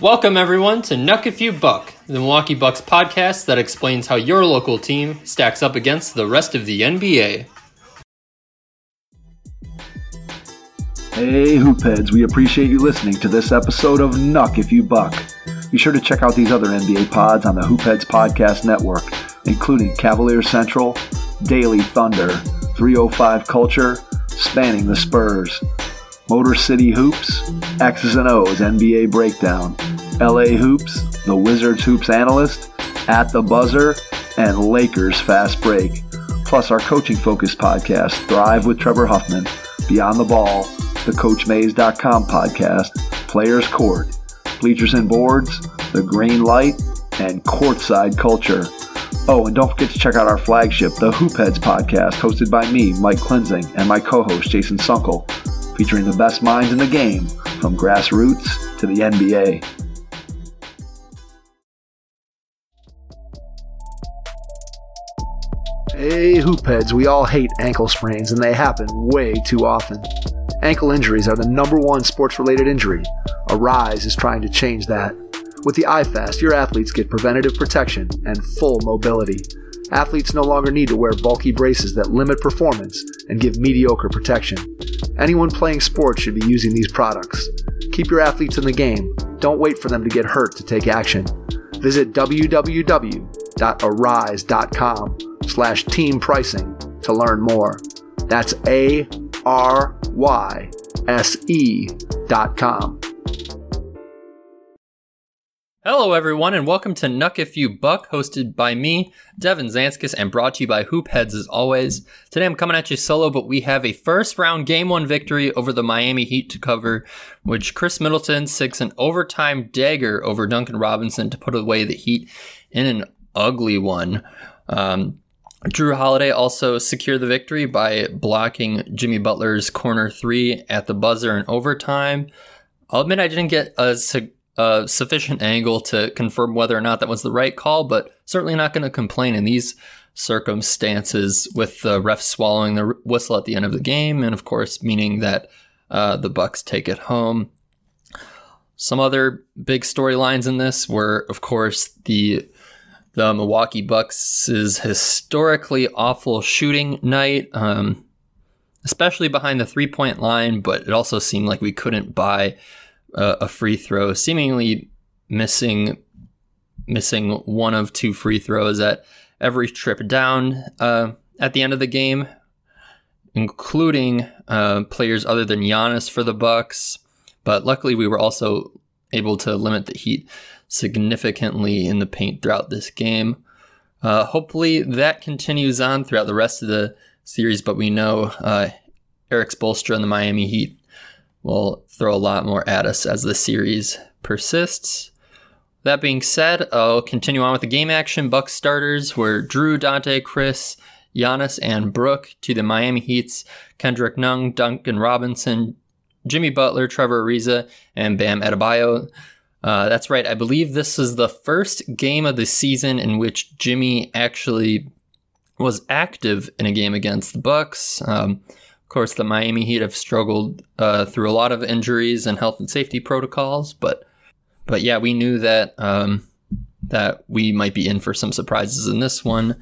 Welcome, everyone, to Nuck If You Buck, the Milwaukee Bucks podcast that explains how your local team stacks up against the rest of the NBA. Hey, Hoopheads, we appreciate you listening to this episode of Nuck If You Buck. Be sure to check out these other NBA pods on the Hoopheads Podcast Network, including Cavalier Central, Daily Thunder, 305 Culture, Spanning the Spurs, Motor City Hoops, X's and O's NBA Breakdown, LA Hoops, The Wizards Hoops Analyst, At the Buzzer, and Lakers Fast Break. Plus our coaching focused podcast, Thrive with Trevor Huffman, Beyond the Ball, the CoachMaze.com podcast, Players Court, Bleachers and Boards, The Green Light, and Courtside Culture. Oh, and don't forget to check out our flagship, the Hoopheads podcast, hosted by me, Mike Klinzing, and my co-host, Jason Sunkle featuring the best minds in the game from grassroots to the NBA. Hey, hoopheads, we all hate ankle sprains and they happen way too often. Ankle injuries are the number one sports related injury. ARYSE is trying to change that. With the iFast, your athletes get preventative protection and full mobility. Athletes no longer need to wear bulky braces that limit performance and give mediocre protection. Anyone playing sports should be using these products. Keep your athletes in the game. Don't wait for them to get hurt to take action. Visit www.aryse.com slash team pricing to learn more. That's A R Y S E dot com. Hello, everyone, and welcome to Nuck If You Buck, hosted by me, Devin Zanskis, and brought to you by Hoopheads as always. Today I'm coming at you solo, but we have a first round game one victory over the Miami Heat to cover, which Khris Middleton sinks an overtime dagger over Duncan Robinson to put away the Heat in an ugly one. Um, Jrue Holiday also secured the victory by blocking Jimmy Butler's corner three at the buzzer in overtime. I'll admit I didn't get a a sufficient angle to confirm whether or not that was the right call, but certainly not going to complain in these circumstances with the ref swallowing the whistle at the end of the game, and of course, meaning that uh, the Bucks take it home. Some other big storylines in this were, of course, the the Milwaukee Bucks' historically awful shooting night, um, especially behind the three point line. But it also seemed like we couldn't buy uh, a free throw, seemingly missing missing one of two free throws at every trip down uh, at the end of the game, including uh, players other than Giannis for the Bucks. But luckily, we were also able to limit the Heat significantly in the paint throughout this game. Uh, hopefully, that continues on throughout the rest of the series. But we know uh, Erik Spoelstra and the Miami Heat will throw a lot more at us as the series persists. That being said, I'll continue on with the game action. Bucks starters were Jrue, Donte, Khris, Giannis, and Brook to the Miami Heat's Kendrick Nunn, Duncan Robinson, Jimmy Butler, Trevor Ariza, and Bam Adebayo. Uh, that's right. I believe this is the first game of the season in which Jimmy actually was active in a game against the Bucks. Um, course, the Miami Heat have struggled uh, through a lot of injuries and health and safety protocols, but but yeah, we knew that um, that we might be in for some surprises in this one.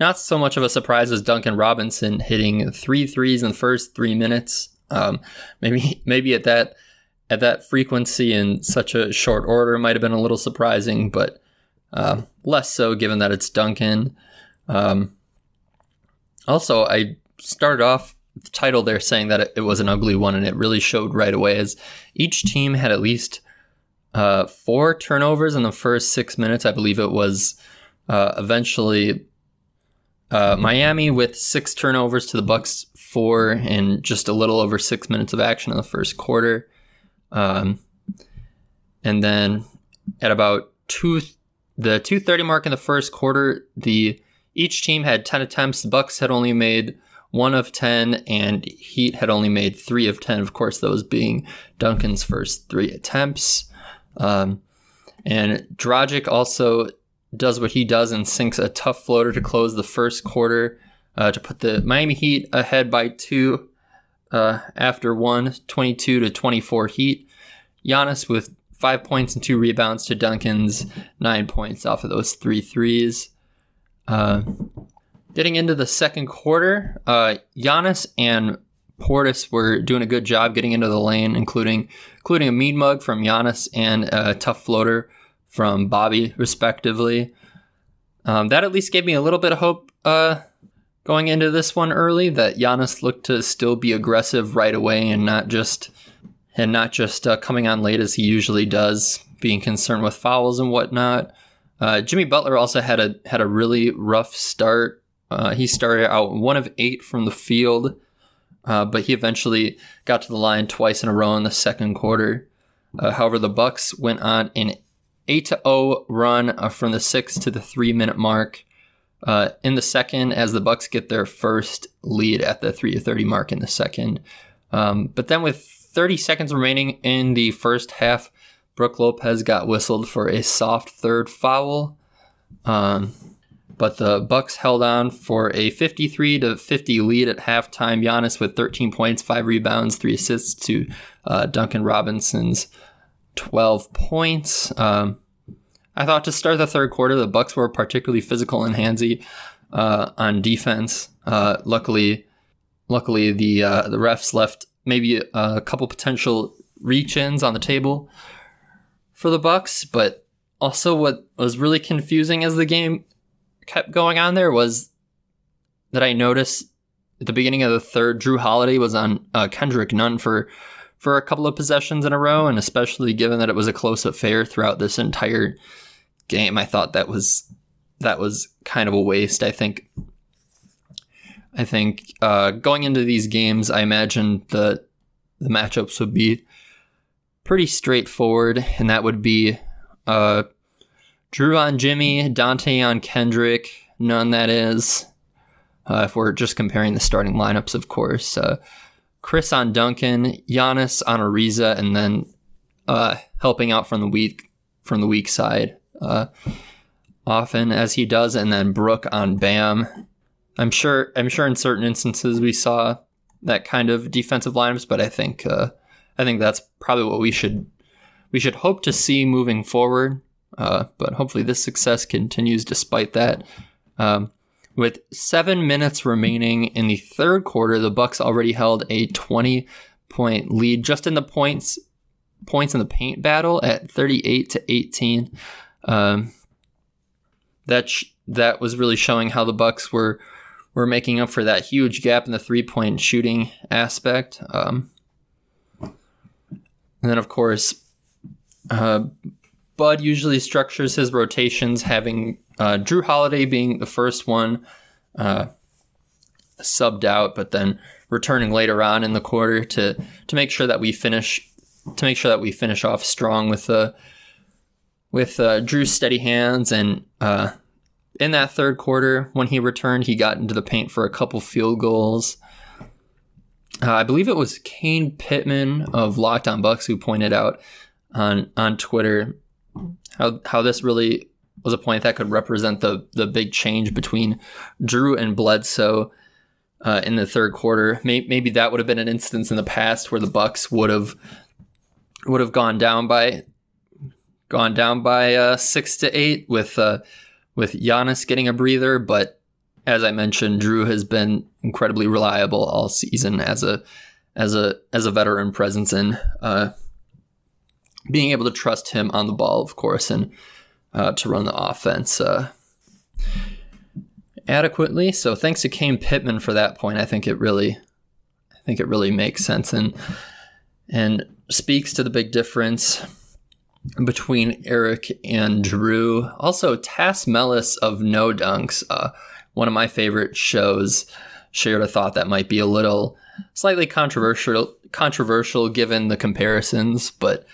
Not so much of a surprise as Duncan Robinson hitting three threes in the first three minutes. Um, maybe maybe at that at that frequency in such a short order might have been a little surprising, but uh, less so given that it's Duncan. Um, also, I started off the title there saying that it was an ugly one, and it really showed right away as each team had at least uh, four turnovers in the first six minutes. I believe it was uh, eventually uh, Miami with six turnovers to the Bucks four in just a little over six minutes of action in the first quarter, um, and then at about two the two thirty mark in the first quarter, the each team had ten attempts. The Bucks had only made one of 10, and Heat had only made three of 10, of course, those being Duncan's first three attempts. Um, and Dragic also does what he does and sinks a tough floater to close the first quarter uh, to put the Miami Heat ahead by two uh, after one, 22 to 24 Heat. Giannis with five points and two rebounds to Duncan's nine points off of those three threes. Uh, getting into the second quarter, uh, Giannis and Portis were doing a good job getting into the lane, including including a mean mug from Giannis and a tough floater from Bobby, respectively. Um, that at least gave me a little bit of hope uh, going into this one early that Giannis looked to still be aggressive right away and not just and not just uh, coming on late as he usually does, being concerned with fouls and whatnot. Uh, Jimmy Butler also had a had a really rough start. Uh, he started out one of eight from the field, uh, but he eventually got to the line twice in a row in the second quarter. Uh, however, the Bucks went on an eight to zero run uh, from the six to the three minute mark. In the second, as the Bucks get their first lead at the three to thirty mark in the second, um, but then with 30 seconds remaining in the first half, Brook Lopez got whistled for a soft third foul. Um, but the Bucks held on for a 53 to 50 lead at halftime. Giannis with 13 points, five rebounds, three assists to uh, Duncan Robinson's 12 points. Um, I thought to start the third quarter, the Bucks were particularly physical and handsy uh, on defense. Uh, luckily, luckily the uh, the refs left maybe a couple potential reach-ins on the table for the Bucks, but also what was really confusing as the game kept going on there was that I noticed at the beginning of the third, Jrue Holiday was on uh, Kendrick Nunn for for a couple of possessions in a row, and especially given that it was a close affair throughout this entire game, I thought that was that was kind of a waste. I think I think uh, going into these games, I imagine the the matchups would be pretty straightforward, and that would be uh, Jrue on Jimmy, Donte on Kendrick, Nunn that is. Uh, if we're just comparing the starting lineups, of course. Uh, Khris on Duncan, Giannis on Ariza, and then uh, helping out from the weak from the weak side uh, often as he does, and then Brook on Bam. I'm sure. I'm sure in certain instances we saw that kind of defensive lineups, but I think uh, I think that's probably what we should we should hope to see moving forward. Uh, but hopefully this success continues despite that. Um, with seven minutes remaining in the third quarter, the Bucks already held a 20 point lead just in the points points in the paint battle at 38 to 18. Um, that sh- that was really showing how the Bucks were were making up for that huge gap in the three point shooting aspect. Um, and then, of course, uh, Bud usually structures his rotations, having uh, Jrue Holiday being the first one uh, subbed out, but then returning later on in the quarter to to make sure that we finish to make sure that we finish off strong with the with uh, Jrue's steady hands and uh, in that third quarter, when he returned, he got into the paint for a couple field goals. Uh, I believe it was Kane Pitman of Locked On Bucks who pointed out on on Twitter how how this really was a point that could represent the the big change between Jrue and Bledsoe uh, in the third quarter. Maybe, maybe that would have been an instance in the past where the Bucks would have would have gone down by gone down by uh, six to eight with uh, with Giannis getting a breather, but as I mentioned, Jrue has been incredibly reliable all season as a as a as a veteran presence and uh, being able to trust him on the ball, of course, and uh, to run the offense uh, adequately. So thanks to Kane Pitman for that point. I think it really, I think it really makes sense and and speaks to the big difference between Eric and Jrue. Also, Tas Melas of No Dunks, uh, one of my favorite shows, shared a thought that might be a little slightly controversial controversial given the comparisons, but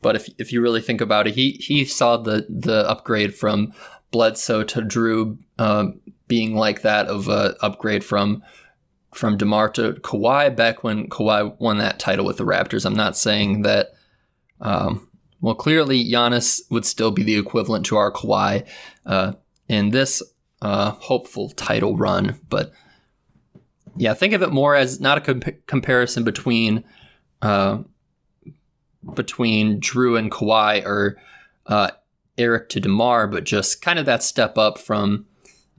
but if if you really think about it, he he saw the the upgrade from Bledsoe to Jrue uh, being like that of a upgrade from from DeMar to Kawhi back when Kawhi won that title with the Raptors. I'm not saying that um, well, clearly Giannis would still be the equivalent to our Kawhi uh, in this uh, hopeful title run. But yeah, think of it more as not a comp- comparison between uh, between Jrue and Kawhi or uh, Eric to DeMar, but just kind of that step up from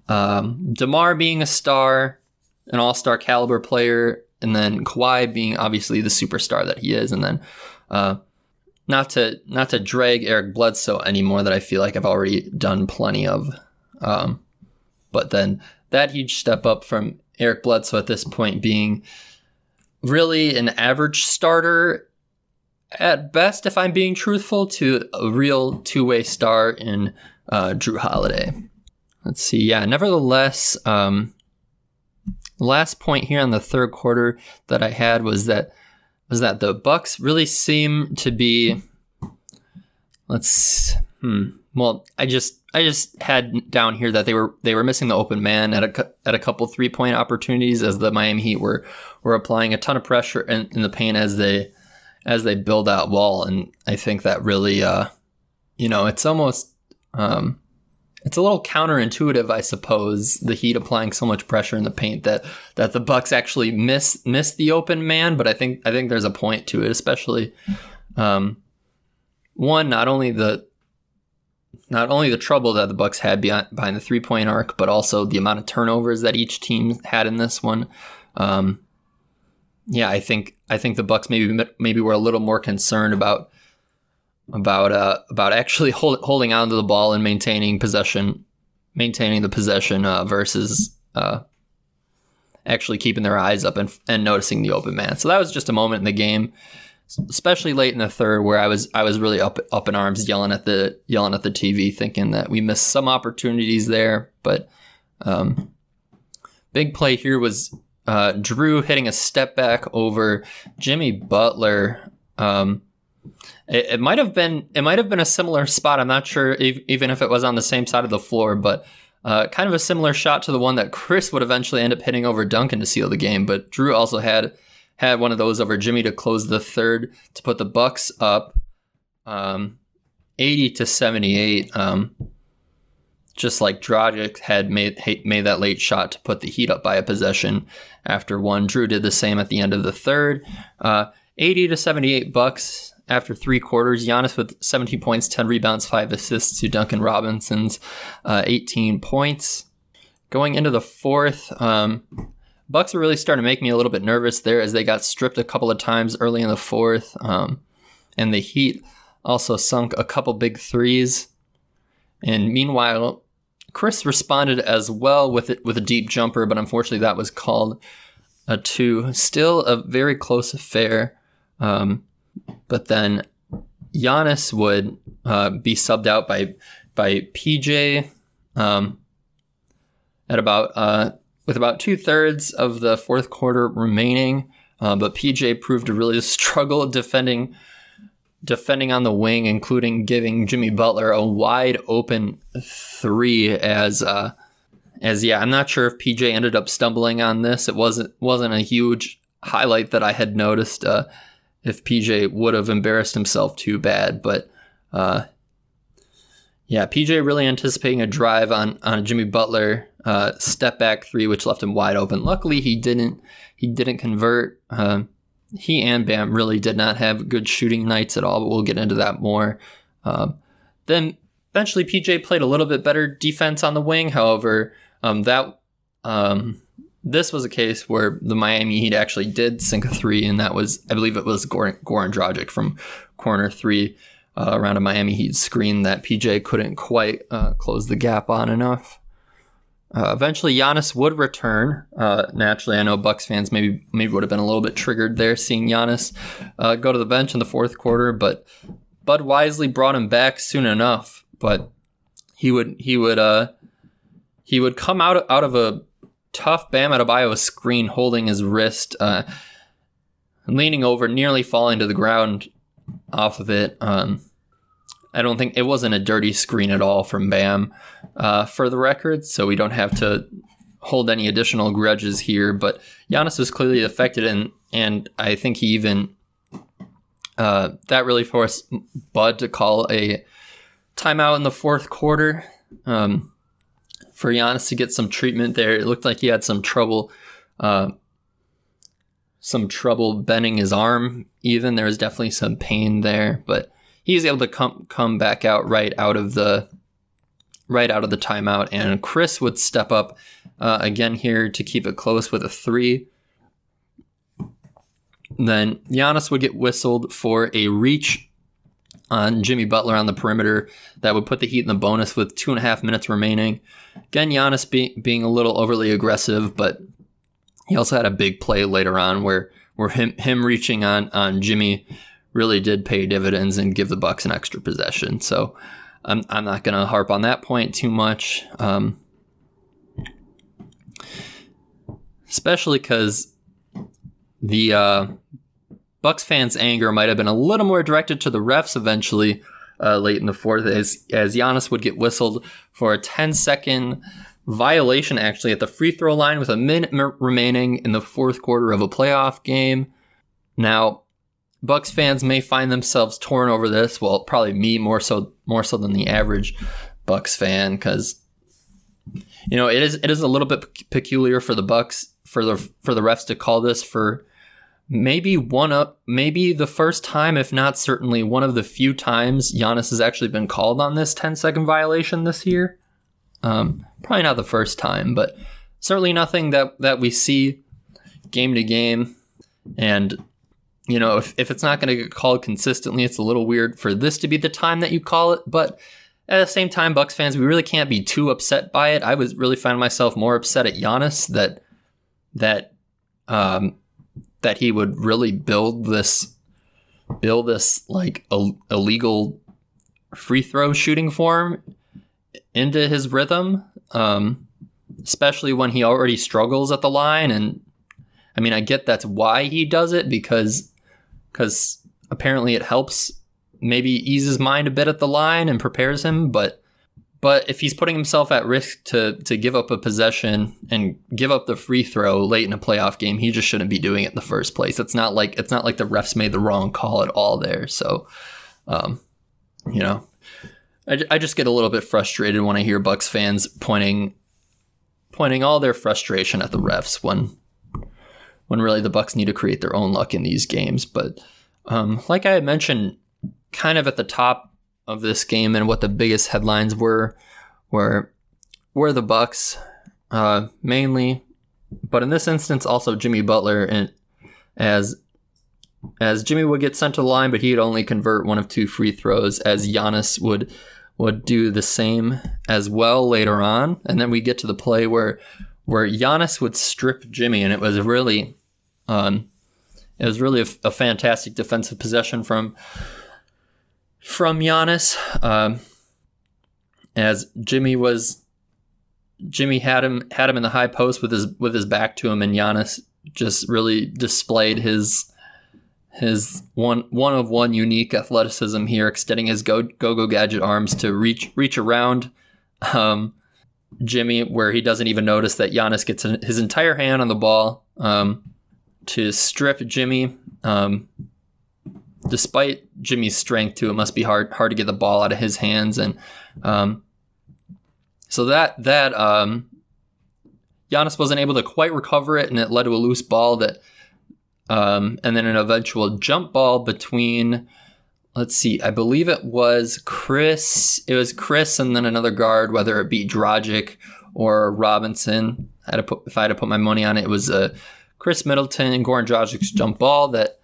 um, DeMar being a star, an all star caliber player, and then Kawhi being obviously the superstar that he is, and then uh, not to not to drag Eric Bledsoe anymore that I feel like I've already done plenty of, um, but then that huge step up from Eric Bledsoe at this point being really an average starter at best, if I'm being truthful, to a real two way star in uh, Jrue Holiday. Let's see. Yeah, nevertheless, um, last point here on the third quarter that I had was that was that the Bucks really seem to be. Let's. Hmm. Well, I just I just had down here that they were they were missing the open man at a at a couple three point opportunities as the Miami Heat were were applying a ton of pressure in, in the paint as they as they build out wall, and I think that really, uh, you know, it's almost um, it's a little counterintuitive, I suppose, the Heat applying so much pressure in the paint that that the Bucks actually miss miss the open man. But I think I think there's a point to it, especially um, one not only the not only the trouble that the Bucks had behind, behind the three point arc, but also the amount of turnovers that each team had in this one. Um, yeah, I think I think the Bucks maybe maybe were a little more concerned about about uh, about actually hold, holding on to the ball and maintaining possession, maintaining the possession uh, versus uh, actually keeping their eyes up and, and noticing the open man. So that was just a moment in the game, especially late in the third, where I was I was really up up in arms, yelling at the yelling at the TV, thinking that we missed some opportunities there. But um, big play here was uh, Jrue hitting a step back over Jimmy Butler. Um, it, it might have been it might have been a similar spot. I'm not sure if, even if it was on the same side of the floor, but uh, kind of a similar shot to the one that Khris would eventually end up hitting over Duncan to seal the game. But Jrue also had had one of those over Jimmy to close the third to put the Bucks up um, 80 to 78. Um, just like Dragic had made made that late shot to put the Heat up by a possession after one. Jrue did the same at the end of the third. Uh, 80 to 78 bucks after three quarters. Giannis with 17 points, 10 rebounds, 5 assists to Duncan Robinson's uh, 18 points. Going into the fourth, um, Bucks were really starting to make me a little bit nervous there as they got stripped a couple of times early in the fourth. Um, and the Heat also sunk a couple big threes. And meanwhile, Khris responded as well with it with a deep jumper, but unfortunately that was called a two. Still a very close affair. Um, but then Giannis would uh, be subbed out by by PJ um, at about uh, with about two thirds of the fourth quarter remaining. Uh, but PJ proved to really struggle defending defending on the wing, including giving Jimmy Butler a wide open three as uh, as yeah, I'm not sure if PJ ended up stumbling on this. It wasn't wasn't a huge highlight that I had noticed uh, if PJ would have embarrassed himself too bad, but uh, yeah, PJ really anticipating a drive on on Jimmy Butler uh, step back three, which left him wide open. Luckily, he didn't he didn't convert. Um, he and Bam really did not have good shooting nights at all, but we'll get into that more. Um, then eventually PJ played a little bit better defense on the wing. However, um, that um, this was a case where the Miami Heat actually did sink a three, and that was I believe it was Goran, Goran Dragic from corner three uh, around a Miami Heat screen that PJ couldn't quite uh, close the gap on enough. Uh, eventually, Giannis would return. Uh, naturally, I know Bucks fans maybe maybe would have been a little bit triggered there seeing Giannis uh, go to the bench in the fourth quarter, but Bud wisely brought him back soon enough. But he would he would uh he would come out out of a tough Bam Adebayo screen, holding his wrist, uh, leaning over, nearly falling to the ground off of it. Um, I don't think it wasn't a dirty screen at all from Bam, uh, for the record. So we don't have to hold any additional grudges here. But Giannis was clearly affected, and and I think he even uh, that really forced Bud to call a timeout in the fourth quarter um, for Giannis to get some treatment there. It looked like he had some trouble. Uh, some trouble bending his arm. Even there was definitely some pain there, but he was able to come come back out right out of the right out of the timeout, and Khris would step up uh, again here to keep it close with a three. Then Giannis would get whistled for a reach on Jimmy Butler on the perimeter that would put the Heat in the bonus with two and a half minutes remaining. Again, Giannis be, being a little overly aggressive, but he also had a big play later on where where him him reaching on on Jimmy really did pay dividends and give the Bucks an extra possession. So I'm I'm not going to harp on that point too much, um, especially because the uh, Bucks fans' anger might have been a little more directed to the refs eventually uh, late in the fourth, as as Giannis would get whistled for a 10 second violation actually at the free throw line with a minute remaining in the fourth quarter of a playoff game. Now, Bucks fans may find themselves torn over this. Well, probably me more so more so than the average Bucks fan because you know it is it is a little bit peculiar for the Bucks for the for the refs to call this for maybe one up maybe the first time if not certainly one of the few times Giannis has actually been called on this 10 second violation this year. Um, probably not the first time, but certainly nothing that that we see game to game and you know, if, if it's not going to get called consistently, it's a little weird for this to be the time that you call it. But at the same time, Bucks fans, we really can't be too upset by it. I was really finding myself more upset at Giannis that that um, that he would really build this build this like a, illegal free throw shooting form into his rhythm, um, especially when he already struggles at the line. And I mean, I get that's why he does it because because apparently it helps maybe ease his mind a bit at the line and prepares him. But but if he's putting himself at risk to to give up a possession and give up the free throw late in a playoff game, he just shouldn't be doing it in the first place. It's not like it's not like the refs made the wrong call at all there. So, um, you know, I, I just get a little bit frustrated when I hear Bucks fans pointing pointing all their frustration at the refs when when really the Bucks need to create their own luck in these games. But um, like I mentioned, kind of at the top of this game and what the biggest headlines were, were were the Bucks uh, mainly, but in this instance also Jimmy Butler and as as Jimmy would get sent to the line, but he'd only convert one of two free throws, as Giannis would would do the same as well later on. And then we get to the play where where Giannis would strip Jimmy, and it was really, um, it was really a, a fantastic defensive possession from from Giannis, um, as Jimmy was Jimmy had him had him in the high post with his with his back to him, and Giannis just really displayed his his one one of one unique athleticism here, extending his go go go gadget arms to reach reach around. Um, Jimmy, where he doesn't even notice that Giannis gets his entire hand on the ball um, to strip Jimmy. Um, despite Jimmy's strength, too, it must be hard hard to get the ball out of his hands, and um, so that that um, Giannis wasn't able to quite recover it, and it led to a loose ball that, um, and then an eventual jump ball between let's see, I believe it was Khris. It was Khris and then another guard, whether it be Dragic or Robinson. I had to put, if I had to put my money on it, it was uh, Khris Middleton and Goran Dragic's jump ball that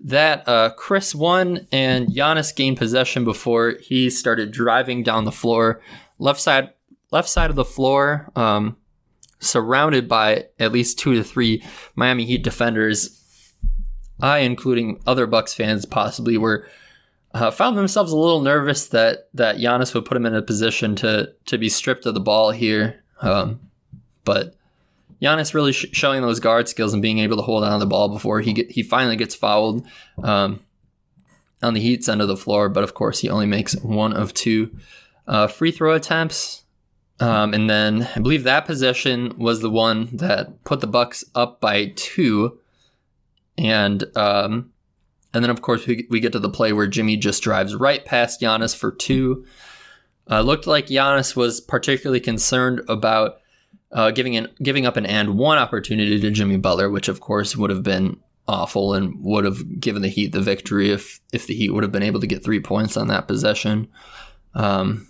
that uh, Khris won and Giannis gained possession before he started driving down the floor, left side left side of the floor, um, surrounded by at least two to three Miami Heat defenders. I, including other Bucks fans, possibly were uh, found themselves a little nervous that that Giannis would put him in a position to to be stripped of the ball here. Um, but Giannis really sh- showing those guard skills and being able to hold on to the ball before he get, he finally gets fouled um, on the Heat's end of the floor. But of course, he only makes one of two uh, free throw attempts. Um, and then I believe that possession was the one that put the Bucks up by two. And um, and then, of course, we, we get to the play where Jimmy just drives right past Giannis for two. Uh, looked like Giannis was particularly concerned about uh, giving an, giving up an and one opportunity to Jimmy Butler, which of course would have been awful and would have given the Heat the victory if if the Heat would have been able to get three points on that possession, um,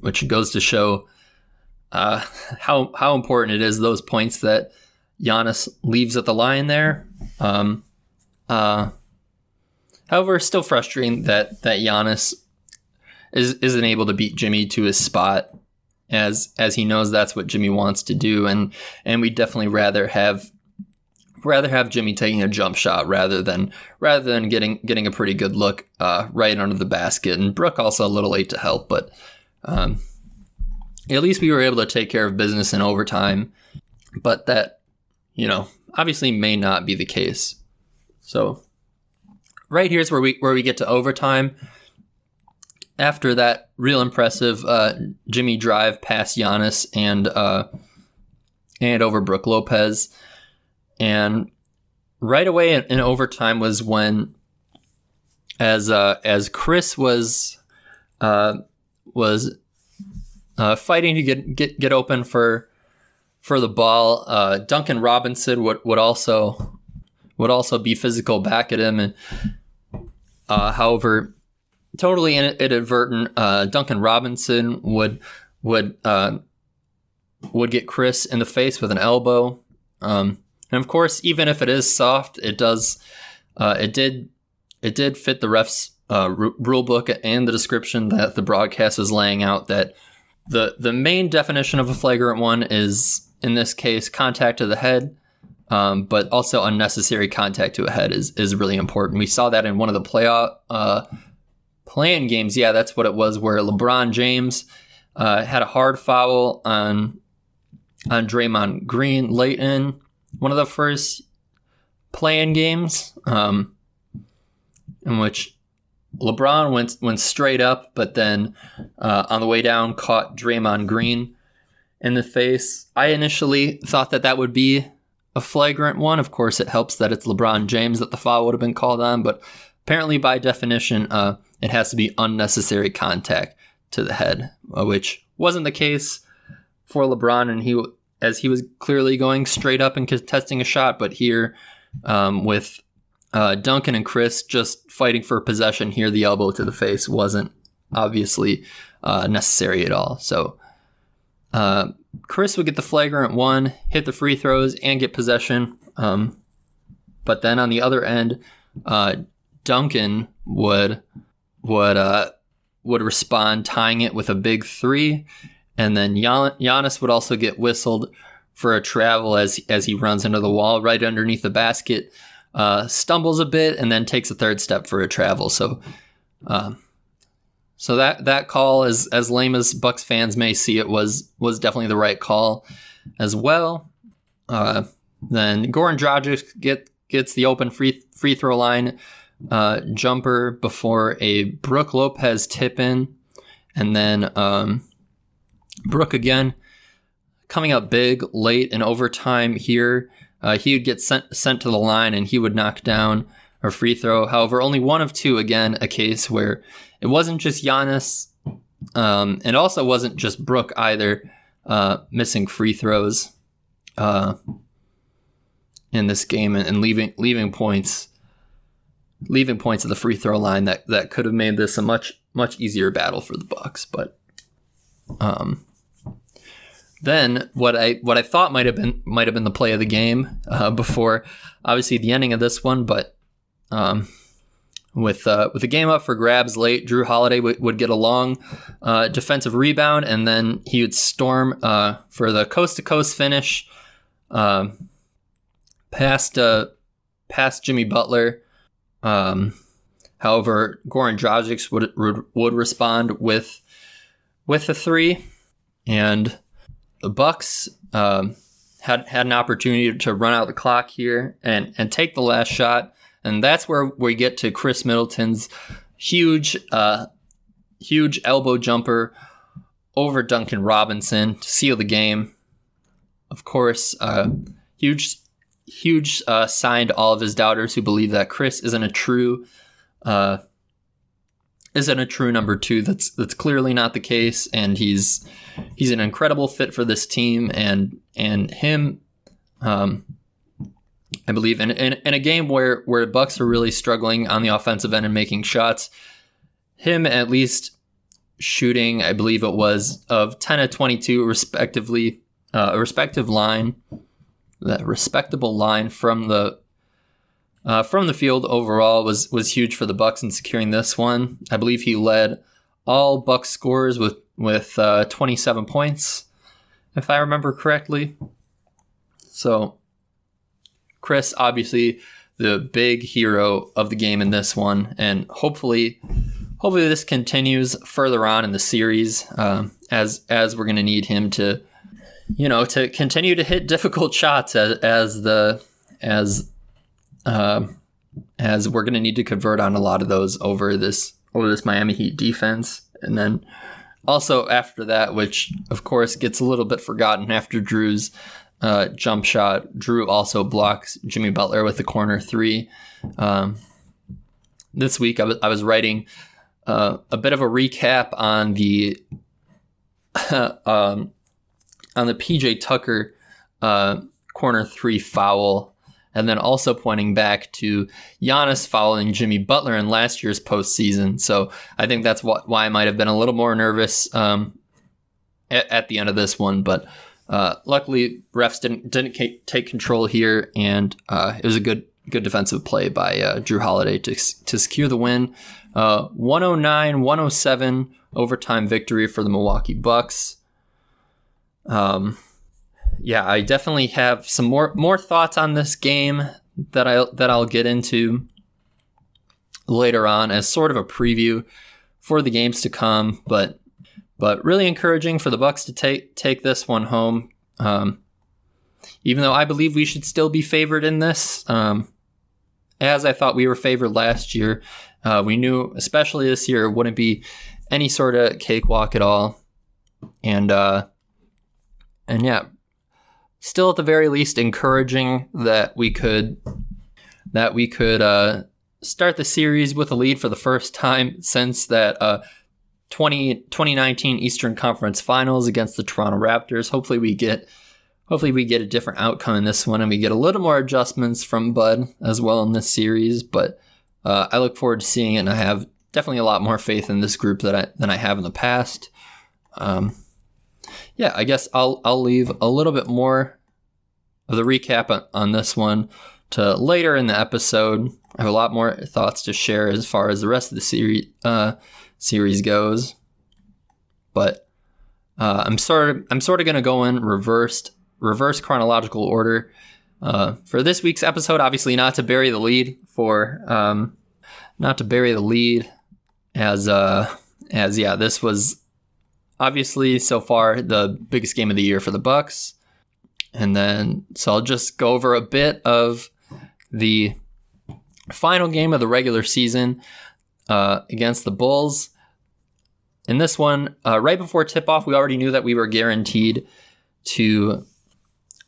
which goes to show uh, how how important it is those points that Giannis leaves at the line there. Um, uh, however, still frustrating that that Giannis is isn't able to beat Jimmy to his spot as as he knows that's what Jimmy wants to do. And and we definitely rather have rather have Jimmy taking a jump shot rather than rather than getting getting a pretty good look uh, right under the basket. And Brook also a little late to help but um, at least we were able to take care of business in overtime. But that you know obviously may not be the case. So right here's where we where we get to overtime after that real impressive uh, Jimmy drive past Giannis and uh, and over Brook Lopez, and right away in, in overtime was when, as uh, as Khris was uh, was uh, fighting to get get get open for for the ball, uh, Duncan Robinson would would also would also be physical back at him, and however totally inadvertent. Uh, Duncan Robinson would would uh, would get Khris in the face with an elbow, um, and of course, even if it is soft, it does uh, it did it did fit the refs uh, rule book and the description that the broadcast is laying out that the the main definition of a flagrant one is in this case contact to the head. Um, but also unnecessary contact to a head is, is really important. We saw that in one of the playoff uh, play-in games, yeah, that's what it was. Where LeBron James uh, had a hard foul on on Draymond Green late in one of the first play-in games, um, in which LeBron went went straight up, but then uh, on the way down caught Draymond Green in the face. I initially thought that that would be a flagrant one. Of course, it helps that it's LeBron James that the foul would have been called on, but apparently, by definition, uh, it has to be unnecessary contact to the head, uh, which wasn't the case for LeBron, and he as he was clearly going straight up and contesting a shot. But here, um, with uh, Duncan and Khris just fighting for possession, here the elbow to the face wasn't obviously uh, necessary at all. So uh, Khris would get the flagrant one, hit the free throws, and get possession. Um, but then on the other end, uh, Duncan would would uh, would respond, tying it with a big three, and then Gian- Giannis would also get whistled for a travel as as he runs into the wall right underneath the basket, uh, stumbles a bit, and then takes a third step for a travel. So, uh, so that that call, as as lame as Bucks fans may see it, was was definitely the right call as well. Uh, then Goran Dragic get gets the open free free throw line uh, jumper before a Brook Lopez tip in, and then um, Brook again coming up big late in overtime here. Uh, he would get sent sent to the line and he would knock down a free throw. However, only one of two again, a case where it wasn't just Giannis, um, and also wasn't just Brook either, uh, missing free throws uh, in this game and, and leaving leaving points leaving points at the free throw line that that could have made this a much much easier battle for the Bucks. But um, then what I what I thought might have been might have been the play of the game uh, before obviously the ending of this one, but um, with uh, with the game up for grabs late, Jrue Holiday w- would get a long uh, defensive rebound, and then he would storm uh, for the coast to coast finish um, past uh, past Jimmy Butler um, however, Goran Dragic would, would respond with with a three, and the Bucks um, had had an opportunity to run out the clock here and and take the last shot, and that's where we get to Khris Middleton's huge uh, huge elbow jumper over Duncan Robinson to seal the game. Of course, uh, huge huge uh, sign to all of his doubters who believe that Chris isn't a true uh, isn't a true number two. That's that's clearly not the case, and he's he's an incredible fit for this team, and and him um, I believe, in, in, in a game where where Bucks are really struggling on the offensive end and making shots, him at least shooting, I believe it was of ten to twenty two respectively, uh, a respective line, that respectable line from the uh, from the field overall was was huge for the Bucks in securing this one. I believe he led all Bucks scores with with uh, 27 points, if I remember correctly. So, Khris, obviously the big hero of the game in this one, and hopefully, hopefully this continues further on in the series um, as as we're going to need him to, you know, to continue to hit difficult shots as as the as uh, as we're going to need to convert on a lot of those over this over this Miami Heat defense, and then also after that, which of course gets a little bit forgotten after Jrue's uh, jump shot. Jrue also blocks Jimmy Butler with the corner three. Um, this week, I was, I was writing uh, a bit of a recap on the um, on the PJ Tucker uh, corner three foul and then also pointing back to Giannis fouling Jimmy Butler in last year's postseason. So I think that's what, why I might have been a little more nervous um, at, at, the end of this one. But uh, luckily, refs didn't didn't take control here, and uh, it was a good good defensive play by uh, Jrue Holiday to to secure the win. 109-107 uh, overtime victory for the Milwaukee Bucks. Um, yeah, I definitely have some more more thoughts on this game that I that I'll get into later on as sort of a preview for the games to come. But but really encouraging for the Bucks to take take this one home. Um, even though I believe we should still be favored in this, um, as I thought we were favored last year. Uh, we knew, especially this year, wouldn't be any sort of cakewalk at all. And uh, and yeah, still at the very least encouraging that we could that we could uh, start the series with a lead for the first time since that uh, 20, 2019 Eastern Conference Finals against the Toronto Raptors. Hopefully we get hopefully we get a different outcome in this one and we get a little more adjustments from Bud as well in this series. But uh, I look forward to seeing it, and I have definitely a lot more faith in this group that I, than I have in the past. Um, yeah, I guess I'll I'll leave a little bit more of the recap on, on this one to later in the episode. I have a lot more thoughts to share as far as the rest of the series uh, series goes, but uh, I'm sort of I'm sort of going to go in reversed reverse chronological order. Uh, for this week's episode, obviously not to bury the lead for um, not to bury the lead as uh as yeah this was obviously so far the biggest game of the year for the Bucks. And then so I'll just go over a bit of the final game of the regular season uh, against the Bulls. In this one, uh, right before tip off, we already knew that we were guaranteed to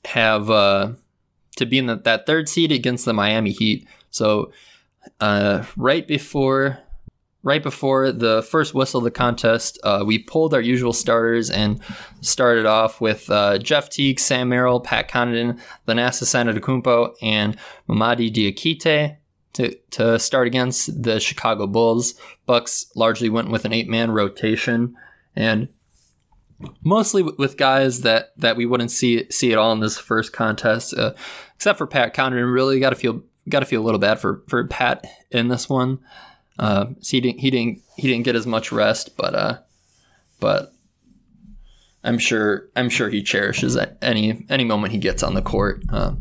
have uh, to be in the, that third seed against the Miami Heat. So uh, right before right before the first whistle of the contest, uh, we pulled our usual starters and started off with uh, Jeff Teague, Sam Merrill, Pat Connaughton, Thanasis Antetokounmpo, and Mamadi Diakite to, to start against the Chicago Bulls. Bucks largely went with an eight-man rotation and mostly with guys that, that we wouldn't see see at all in this first contest, uh, except for Pat Connaughton. Really got to feel got to feel a little bad for for Pat in this one. Uh, so he didn't he didn't he didn't get as much rest, but uh, but I'm sure I'm sure he cherishes any any moment he gets on the court. Uh,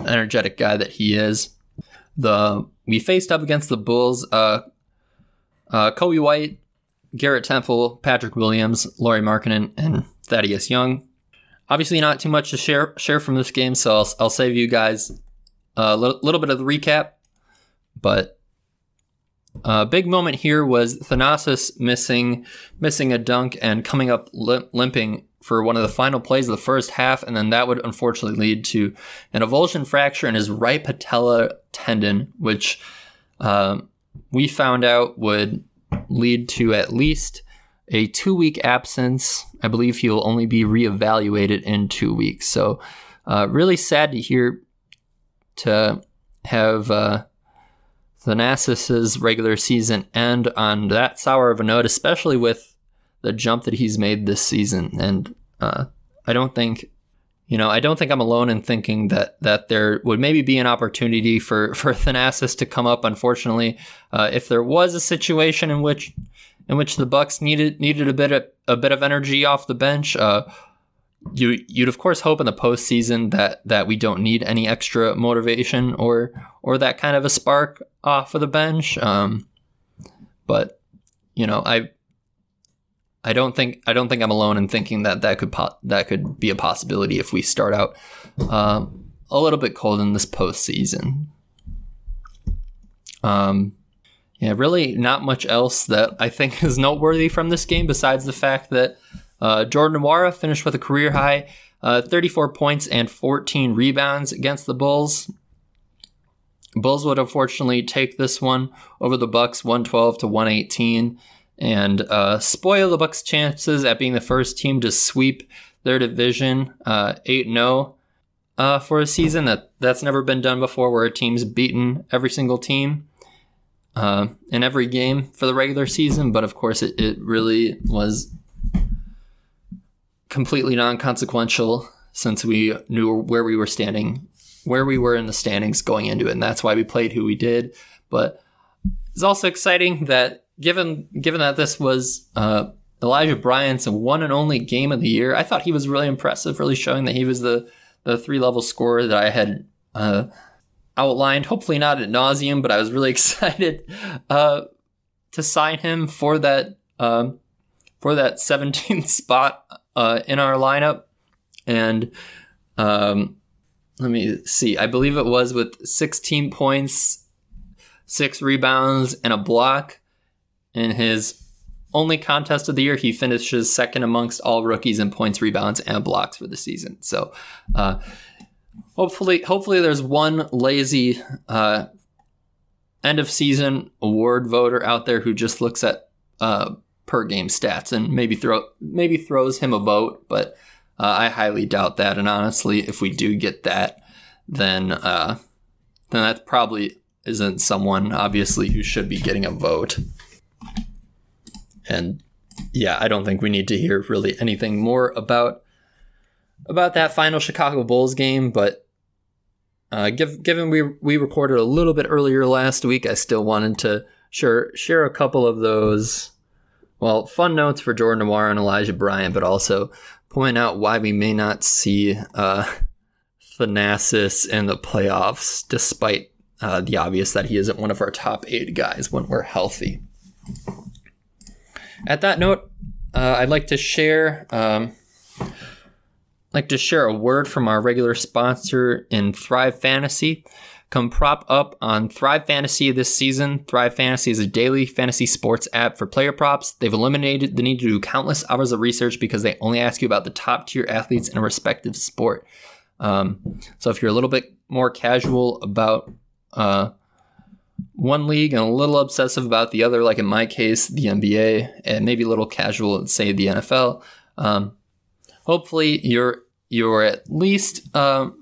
energetic guy that he is. The we faced up against the Bulls. Uh, uh, Coby White, Garrett Temple, Patrick Williams, Lauri Markkanen, and Thaddeus Young. Obviously, not too much to share share from this game, so I'll, I'll save you guys a little, little bit of the recap. But uh, big moment here was Thanasis missing missing a dunk and coming up limp, limping for one of the final plays of the first half, and then that would unfortunately lead to an avulsion fracture in his right patella tendon, which uh, we found out would lead to at least a two week absence. I believe he'll only be reevaluated in two weeks. So, uh, really sad to hear to have Thanasis's regular season end on that sour of a note, especially with the jump that he's made this season. And uh, I don't think, you know, I don't think I'm alone in thinking that that there would maybe be an opportunity for for Thanasis to come up. Unfortunately, uh, if there was a situation in which in which the Bucks needed needed a bit of a bit of energy off the bench. Uh, you you'd of course hope in the postseason that that we don't need any extra motivation or or that kind of a spark off of the bench. Um, but you know, I I don't think I don't think I'm alone in thinking that that could po- that could be a possibility if we start out um, a little bit cold in this postseason. Um, yeah, really not much else that I think is noteworthy from this game besides the fact that uh, Jordan Nwora finished with a career high uh, 34 points and 14 rebounds against the Bulls. Bulls would unfortunately take this one over the Bucks 112 to 118 and uh, spoil the Bucks' chances at being the first team to sweep their division uh, 8 0 uh, for a season. That that's never been done before, where a team's beaten every single team uh, in every game for the regular season. But of course, it, it really was completely non-consequential since we knew where we were standing, where we were in the standings going into it, and that's why we played who we did. But it's also exciting that given given that this was uh, Elijah Bryant's one and only game of the year, I thought he was really impressive, really showing that he was the the three level scorer that I had uh, outlined. Hopefully not at nauseum, but I was really excited uh, to sign him for that um, for that 17th spot uh, in our lineup, and um, let me see. I believe it was with 16 points, six rebounds, and a block in his only contest of the year. He finishes second amongst all rookies in points, rebounds, and blocks for the season. So, uh, hopefully, hopefully, there's one lazy uh, end of season award voter out there who just looks at uh, per game stats and maybe throw maybe throws him a vote, but uh, I highly doubt that. And honestly, if we do get that, then uh, then that probably isn't someone obviously who should be getting a vote. And yeah, I don't think we need to hear really anything more about about that final Chicago Bulls game, but uh, give, given we we recorded a little bit earlier last week, I still wanted to share share a couple of those well, fun notes for Jordan Nwora and Elijah Bryant, but also point out why we may not see uh, Thanasis in the playoffs, despite uh, the obvious that he isn't one of our top eight guys when we're healthy. At that note, uh, I'd like to share. Um, like to share a word from our regular sponsor in Thrive Fantasy. Come prop up on Thrive Fantasy this season. Thrive Fantasy is a daily fantasy sports app for player props. They've eliminated the need to do countless hours of research because they only ask you about the top tier athletes in a respective sport. Um, so if you're a little bit more casual about uh, one league and a little obsessive about the other, like in my case, the NBA, and maybe a little casual, say the NFL, um, hopefully you're you're at least um,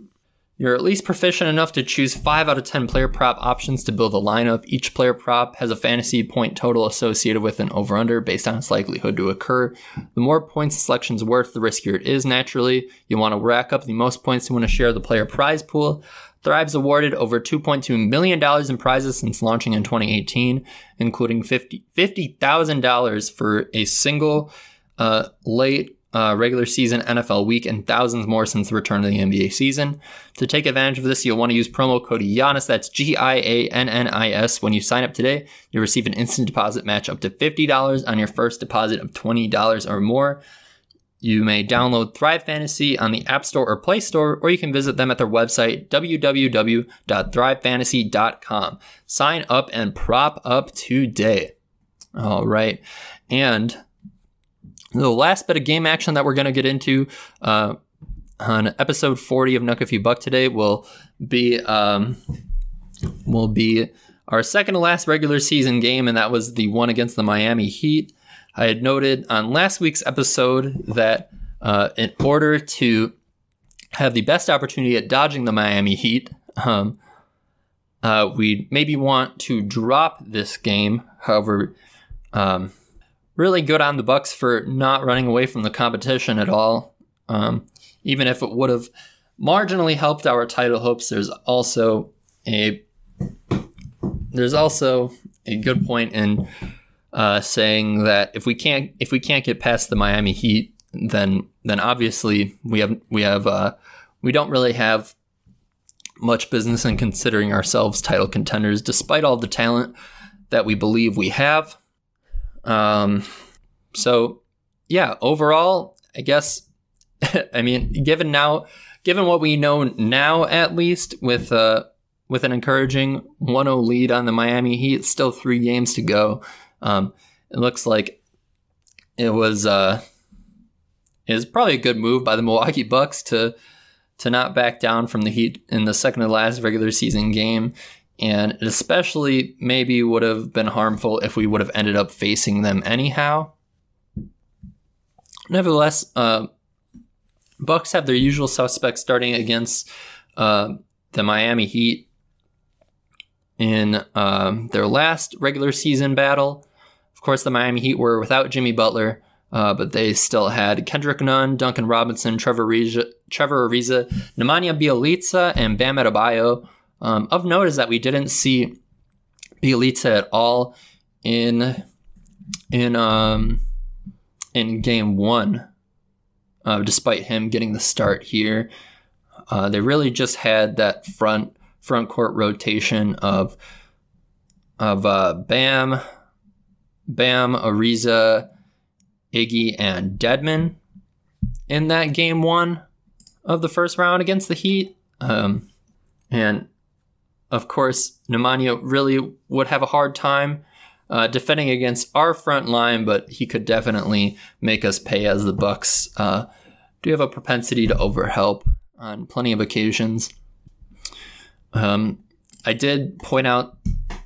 you're at least proficient enough to choose 5 out of 10 player prop options to build a lineup. Each player prop has a fantasy point total associated with an over under based on its likelihood to occur. The more points the selection's worth, the riskier it is naturally. You want to rack up the most points to win a share the player prize pool. Thrive's awarded over $2.2 million in prizes since launching in 2018, including $50,000 for a single uh, late uh, regular season NFL week and thousands more since the return of the NBA season. To take advantage of this, you'll want to use promo code Giannis, that's G I A N N I S. When you sign up today, you'll receive an instant deposit match up to $50 on your first deposit of $20 or more. You may download Thrive Fantasy on the App Store or Play Store, or you can visit them at their website, www.thrivefantasy.com. Sign up and prop up today. All right. And the last bit of game action that we're going to get into uh, on episode 40 of Nuck If You Buck today will be um, will be our second to last regular season game, and that was the one against the Miami Heat. I had noted on last week's episode that uh, in order to have the best opportunity at dodging the Miami Heat, um, uh, we maybe want to drop this game. However, um, really good on the Bucks for not running away from the competition at all. Um, even if it would have marginally helped our title hopes, there's also a there's also a good point in uh, saying that if we can't if we can't get past the Miami Heat, then then obviously we have we have uh, we don't really have much business in considering ourselves title contenders, despite all the talent that we believe we have. Um, so yeah, overall, I guess I mean, given now, given what we know now, at least with uh, with an encouraging 1-0 lead on the Miami Heat, still three games to go. Um, it looks like it was uh, it was probably a good move by the Milwaukee Bucks to to not back down from the Heat in the second to last regular season game. And it especially maybe would have been harmful if we would have ended up facing them anyhow. Nevertheless, uh, Bucks have their usual suspects starting against uh, the Miami Heat in um, their last regular season battle. Of course, the Miami Heat were without Jimmy Butler, uh, but they still had Kendrick Nunn, Duncan Robinson, Trevor Ariza, Trevor Ariza Nemanja Bjelica, and Bam Adebayo. Um, of note is that we didn't see Bjelica at all in in um, in game one uh, despite him getting the start here. Uh, they really just had that front front court rotation of of uh, Bam, Bam, Ariza, Iggy, and Dedmon in that game one of the first round against the Heat. Um, and of course, Nemanja really would have a hard time uh, defending against our front line, but he could definitely make us pay as the Bucks uh, do have a propensity to overhelp on plenty of occasions. Um, I did point out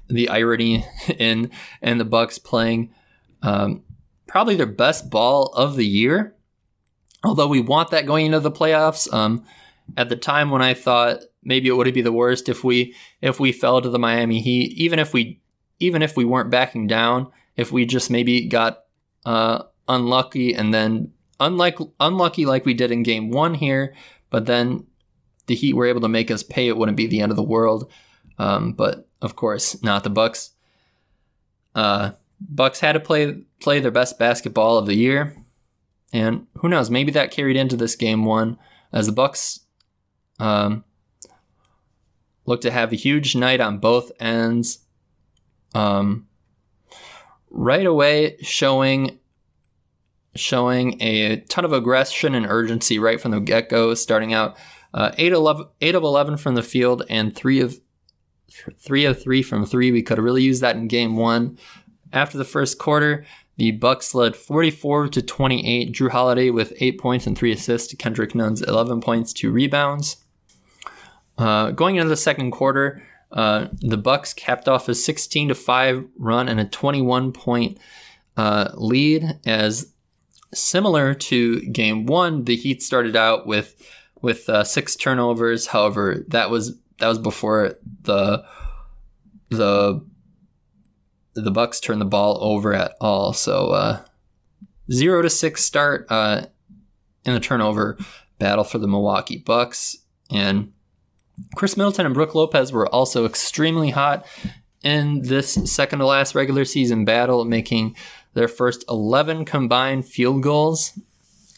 the irony in and the Bucks playing um, probably their best ball of the year. Although we want that going into the playoffs. Um, at the time when I thought maybe it would be the worst if we if we fell to the Miami Heat, even if we even if we weren't backing down, if we just maybe got uh, unlucky and then unlike unlucky like we did in game one here, but then the Heat were able to make us pay. It wouldn't be the end of the world. Um, but of course, not the Bucks. Uh, Bucks had to play play their best basketball of the year, and who knows? Maybe that carried into this game one as the Bucks um, look to have a huge night on both ends. Um, right away, showing showing a ton of aggression and urgency right from the get go, starting out uh, 8, 11, 8 of 11 from the field and 3 of 3 of 3 from 3. We could have really used that in game 1. After the first quarter, the Bucks led 44 to 28. Jrue Holiday with 8 points and 3 assists Kendrick Nunn's 11 points, 2 rebounds. Uh, going into the second quarter, uh, the Bucks capped off a 16 to 5 run and a 21 point uh, lead as similar to game one, the Heat started out with with uh, six turnovers. However, that was that was before the the the Bucks turned the ball over at all. So uh, zero to six start uh, in the turnover battle for the Milwaukee Bucks, and Khris Middleton and Brook Lopez were also extremely hot in this second to last regular season battle, making their first 11 combined field goals.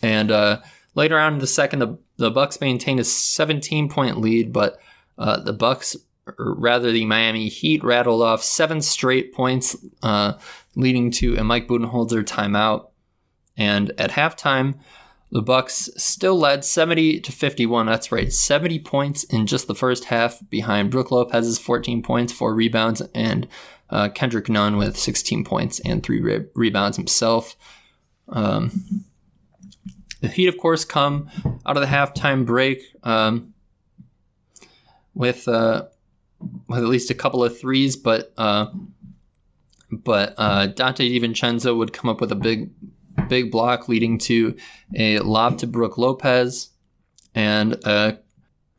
And uh, later on in the second, the, the Bucks maintained a 17 point lead, but uh, the Bucks, or rather the Miami Heat, rattled off seven straight points, uh, leading to a Mike Budenholzer timeout. And at halftime, the Bucks still led 70 to 51. That's right, 70 points in just the first half behind Brook Lopez's 14 points, four rebounds, and uh, Kendrick Nunn with 16 points and three re- rebounds himself. Um, the Heat, of course, come out of the halftime break um, with uh, with at least a couple of threes, but uh, but uh, Donte DiVincenzo would come up with a big big block, leading to a lob to Brook Lopez and a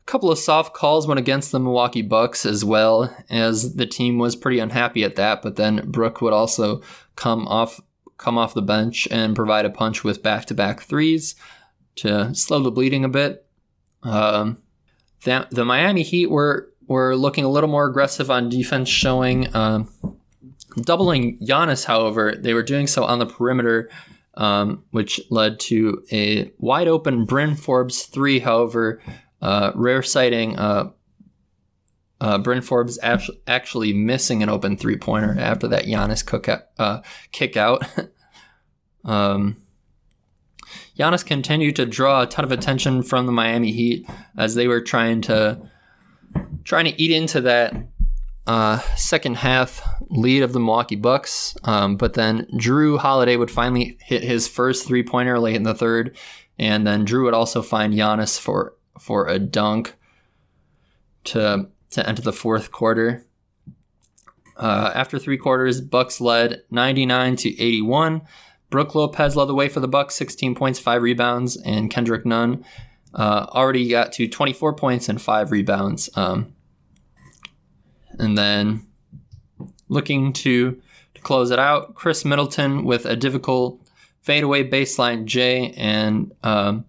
couple of soft calls went against the Milwaukee Bucks as well, as the team was pretty unhappy at that. But then Brook would also come off come off the bench and provide a punch with back to back threes to slow the bleeding a bit. Um, the, the Miami Heat were were looking a little more aggressive on defense, showing um, doubling Giannis. However, they were doing so on the perimeter, um, which led to a wide open Bryn Forbes three. However, uh, rare sighting. Uh, uh, Bryn Forbes actually, actually missing an open three pointer after that Giannis cook out, uh, kick out. um, Giannis continued to draw a ton of attention from the Miami Heat as they were trying to trying to eat into that uh, second half lead of the Milwaukee Bucks. Um, but then Jrue Holiday would finally hit his first three pointer late in the third, and then Jrue would also find Giannis for for a dunk to to enter the fourth quarter. Uh, after three quarters, Bucks led 99 to 81. Brook Lopez led the way for the Bucks, 16 points, five rebounds, and Kendrick Nunn uh, already got to 24 points and five rebounds. Um, and then looking to, to close it out, Khris Middleton with a difficult fadeaway baseline J, and um,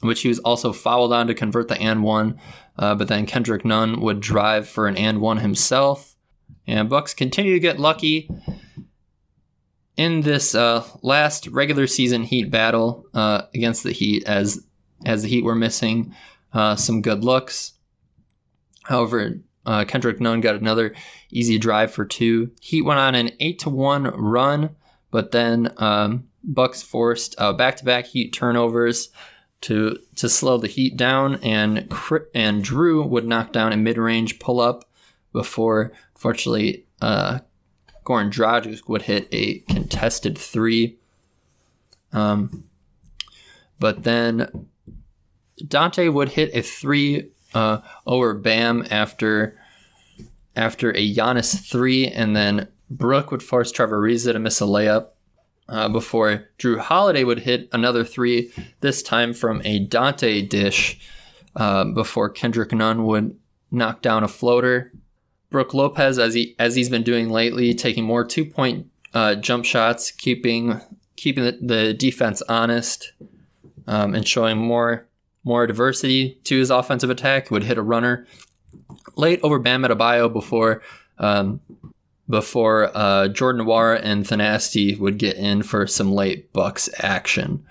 which he was also fouled on to convert the and one. Uh, but then Kendrick Nunn would drive for an and one himself. And Bucks continue to get lucky in this uh, last regular season Heat battle uh, against the Heat, as as the Heat were missing uh, some good looks. However, uh, Kendrick Nunn got another easy drive for two. Heat went on an eight to one run, but then um, Bucks forced back to back Heat turnovers to to slow the Heat down, and and Jrue would knock down a mid range pull up before, fortunately, uh, Goran Dragic would hit a contested three. Um, but then Donte would hit a three uh, over Bam after after a Giannis three, and then Brook would force Trevor Ariza to miss a layup uh, before Jrue Holiday would hit another three, this time from a Donte dish, uh, before Kendrick Nunn would knock down a floater. Brook Lopez, as he as he's been doing lately, taking more two point uh, jump shots, keeping keeping the, the defense honest, um, and showing more more diversity to his offensive attack. Would hit a runner late over Bam Adebayo before um, before uh, Jordan Nwora and Thanasis would get in for some late Bucks action.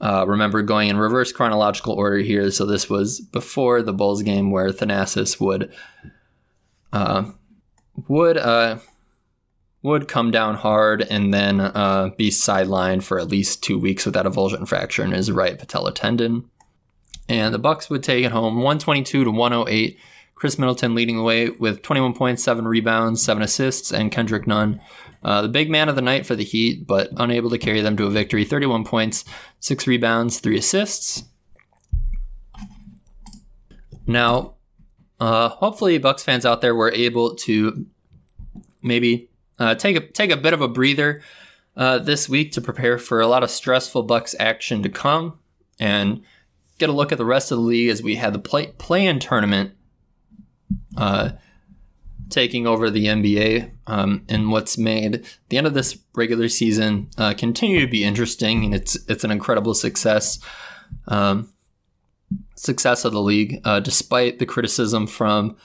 Uh, remember going in reverse chronological order here, so this was before the Bulls game where Thanasis would uh, would uh, would come down hard and then uh, be sidelined for at least two weeks with that avulsion fracture in his right patella tendon. And the Bucks would take it home 122 to 108 Khris Middleton leading the way with 21 points, 7 rebounds, 7 assists, and Kendrick Nunn, uh, the big man of the night for the Heat, but unable to carry them to a victory. 31 points, 6 rebounds, 3 assists. Now, uh, hopefully, Bucks fans out there were able to maybe uh, take a take a bit of a breather uh, this week to prepare for a lot of stressful Bucks action to come, and get a look at the rest of the league as we had the play play-in tournament uh, taking over the NBA um, and what's made the end of this regular season uh, continue to be interesting. And it's it's an incredible success um, success of the league, uh, despite the criticism from